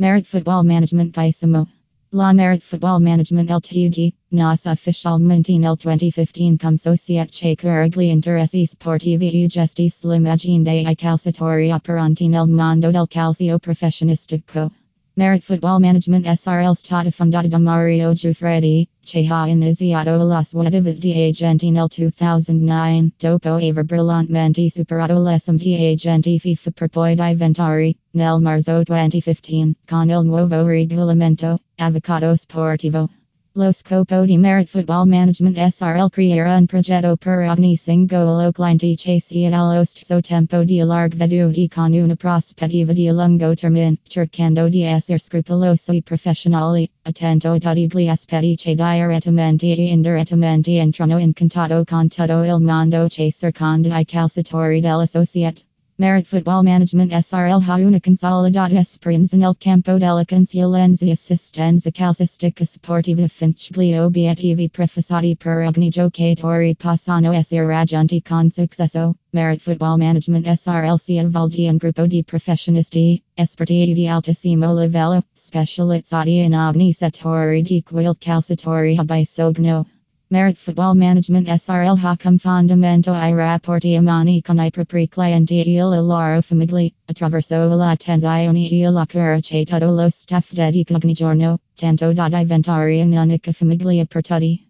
Merit Football Management Kaisamo. La Merit Football Management Ltd. Nas Ufficialmente nel 2015 come societe currently interessi sportivi gesti sull'immagine dei calciatori operanti nel mondo del calcio professionistico. Merit Football Management SRL stata fondata da Mario Giuffredi, che ha iniziato la attività agenti nel 2009, dopo aver brillantemente superato l'SMT agenti FIFA per poi diventare, nel marzo 2015, con il nuovo regolamento, avvocato sportivo. Lo scopo di Merit Football Management SRL creare un progetto per ogni singolo cliente che sia allo stesso tempo di larga veduti con una prospettiva di lungo termine, cercando di essere scrupolosi professionali, attento a tutti gli aspetti che direttamente e indirettamente entrano in contatto con tutto il mondo che circonda i calciatori della società. Merit Football Management SRL ha una consolidata esperienza nel campo della consulenza e assistenza calcistica sportiva finch gli obiettivi prefissati per ogni giocatore possano essere raggiunti con successo. Merit Football Management SRL si avvalde un gruppo di professionisti, esperti di altissimo livello, specializzati in ogni settore di cui il calciatore ha bisogno. Merit Football Management SRL ha come fondamento i rapporti umani con i propri clienti e le loro famiglie, attraverso l'attenzione e la cura lo staff dedica ogni giorno, tanto da diventare un'unica famiglia per tutti.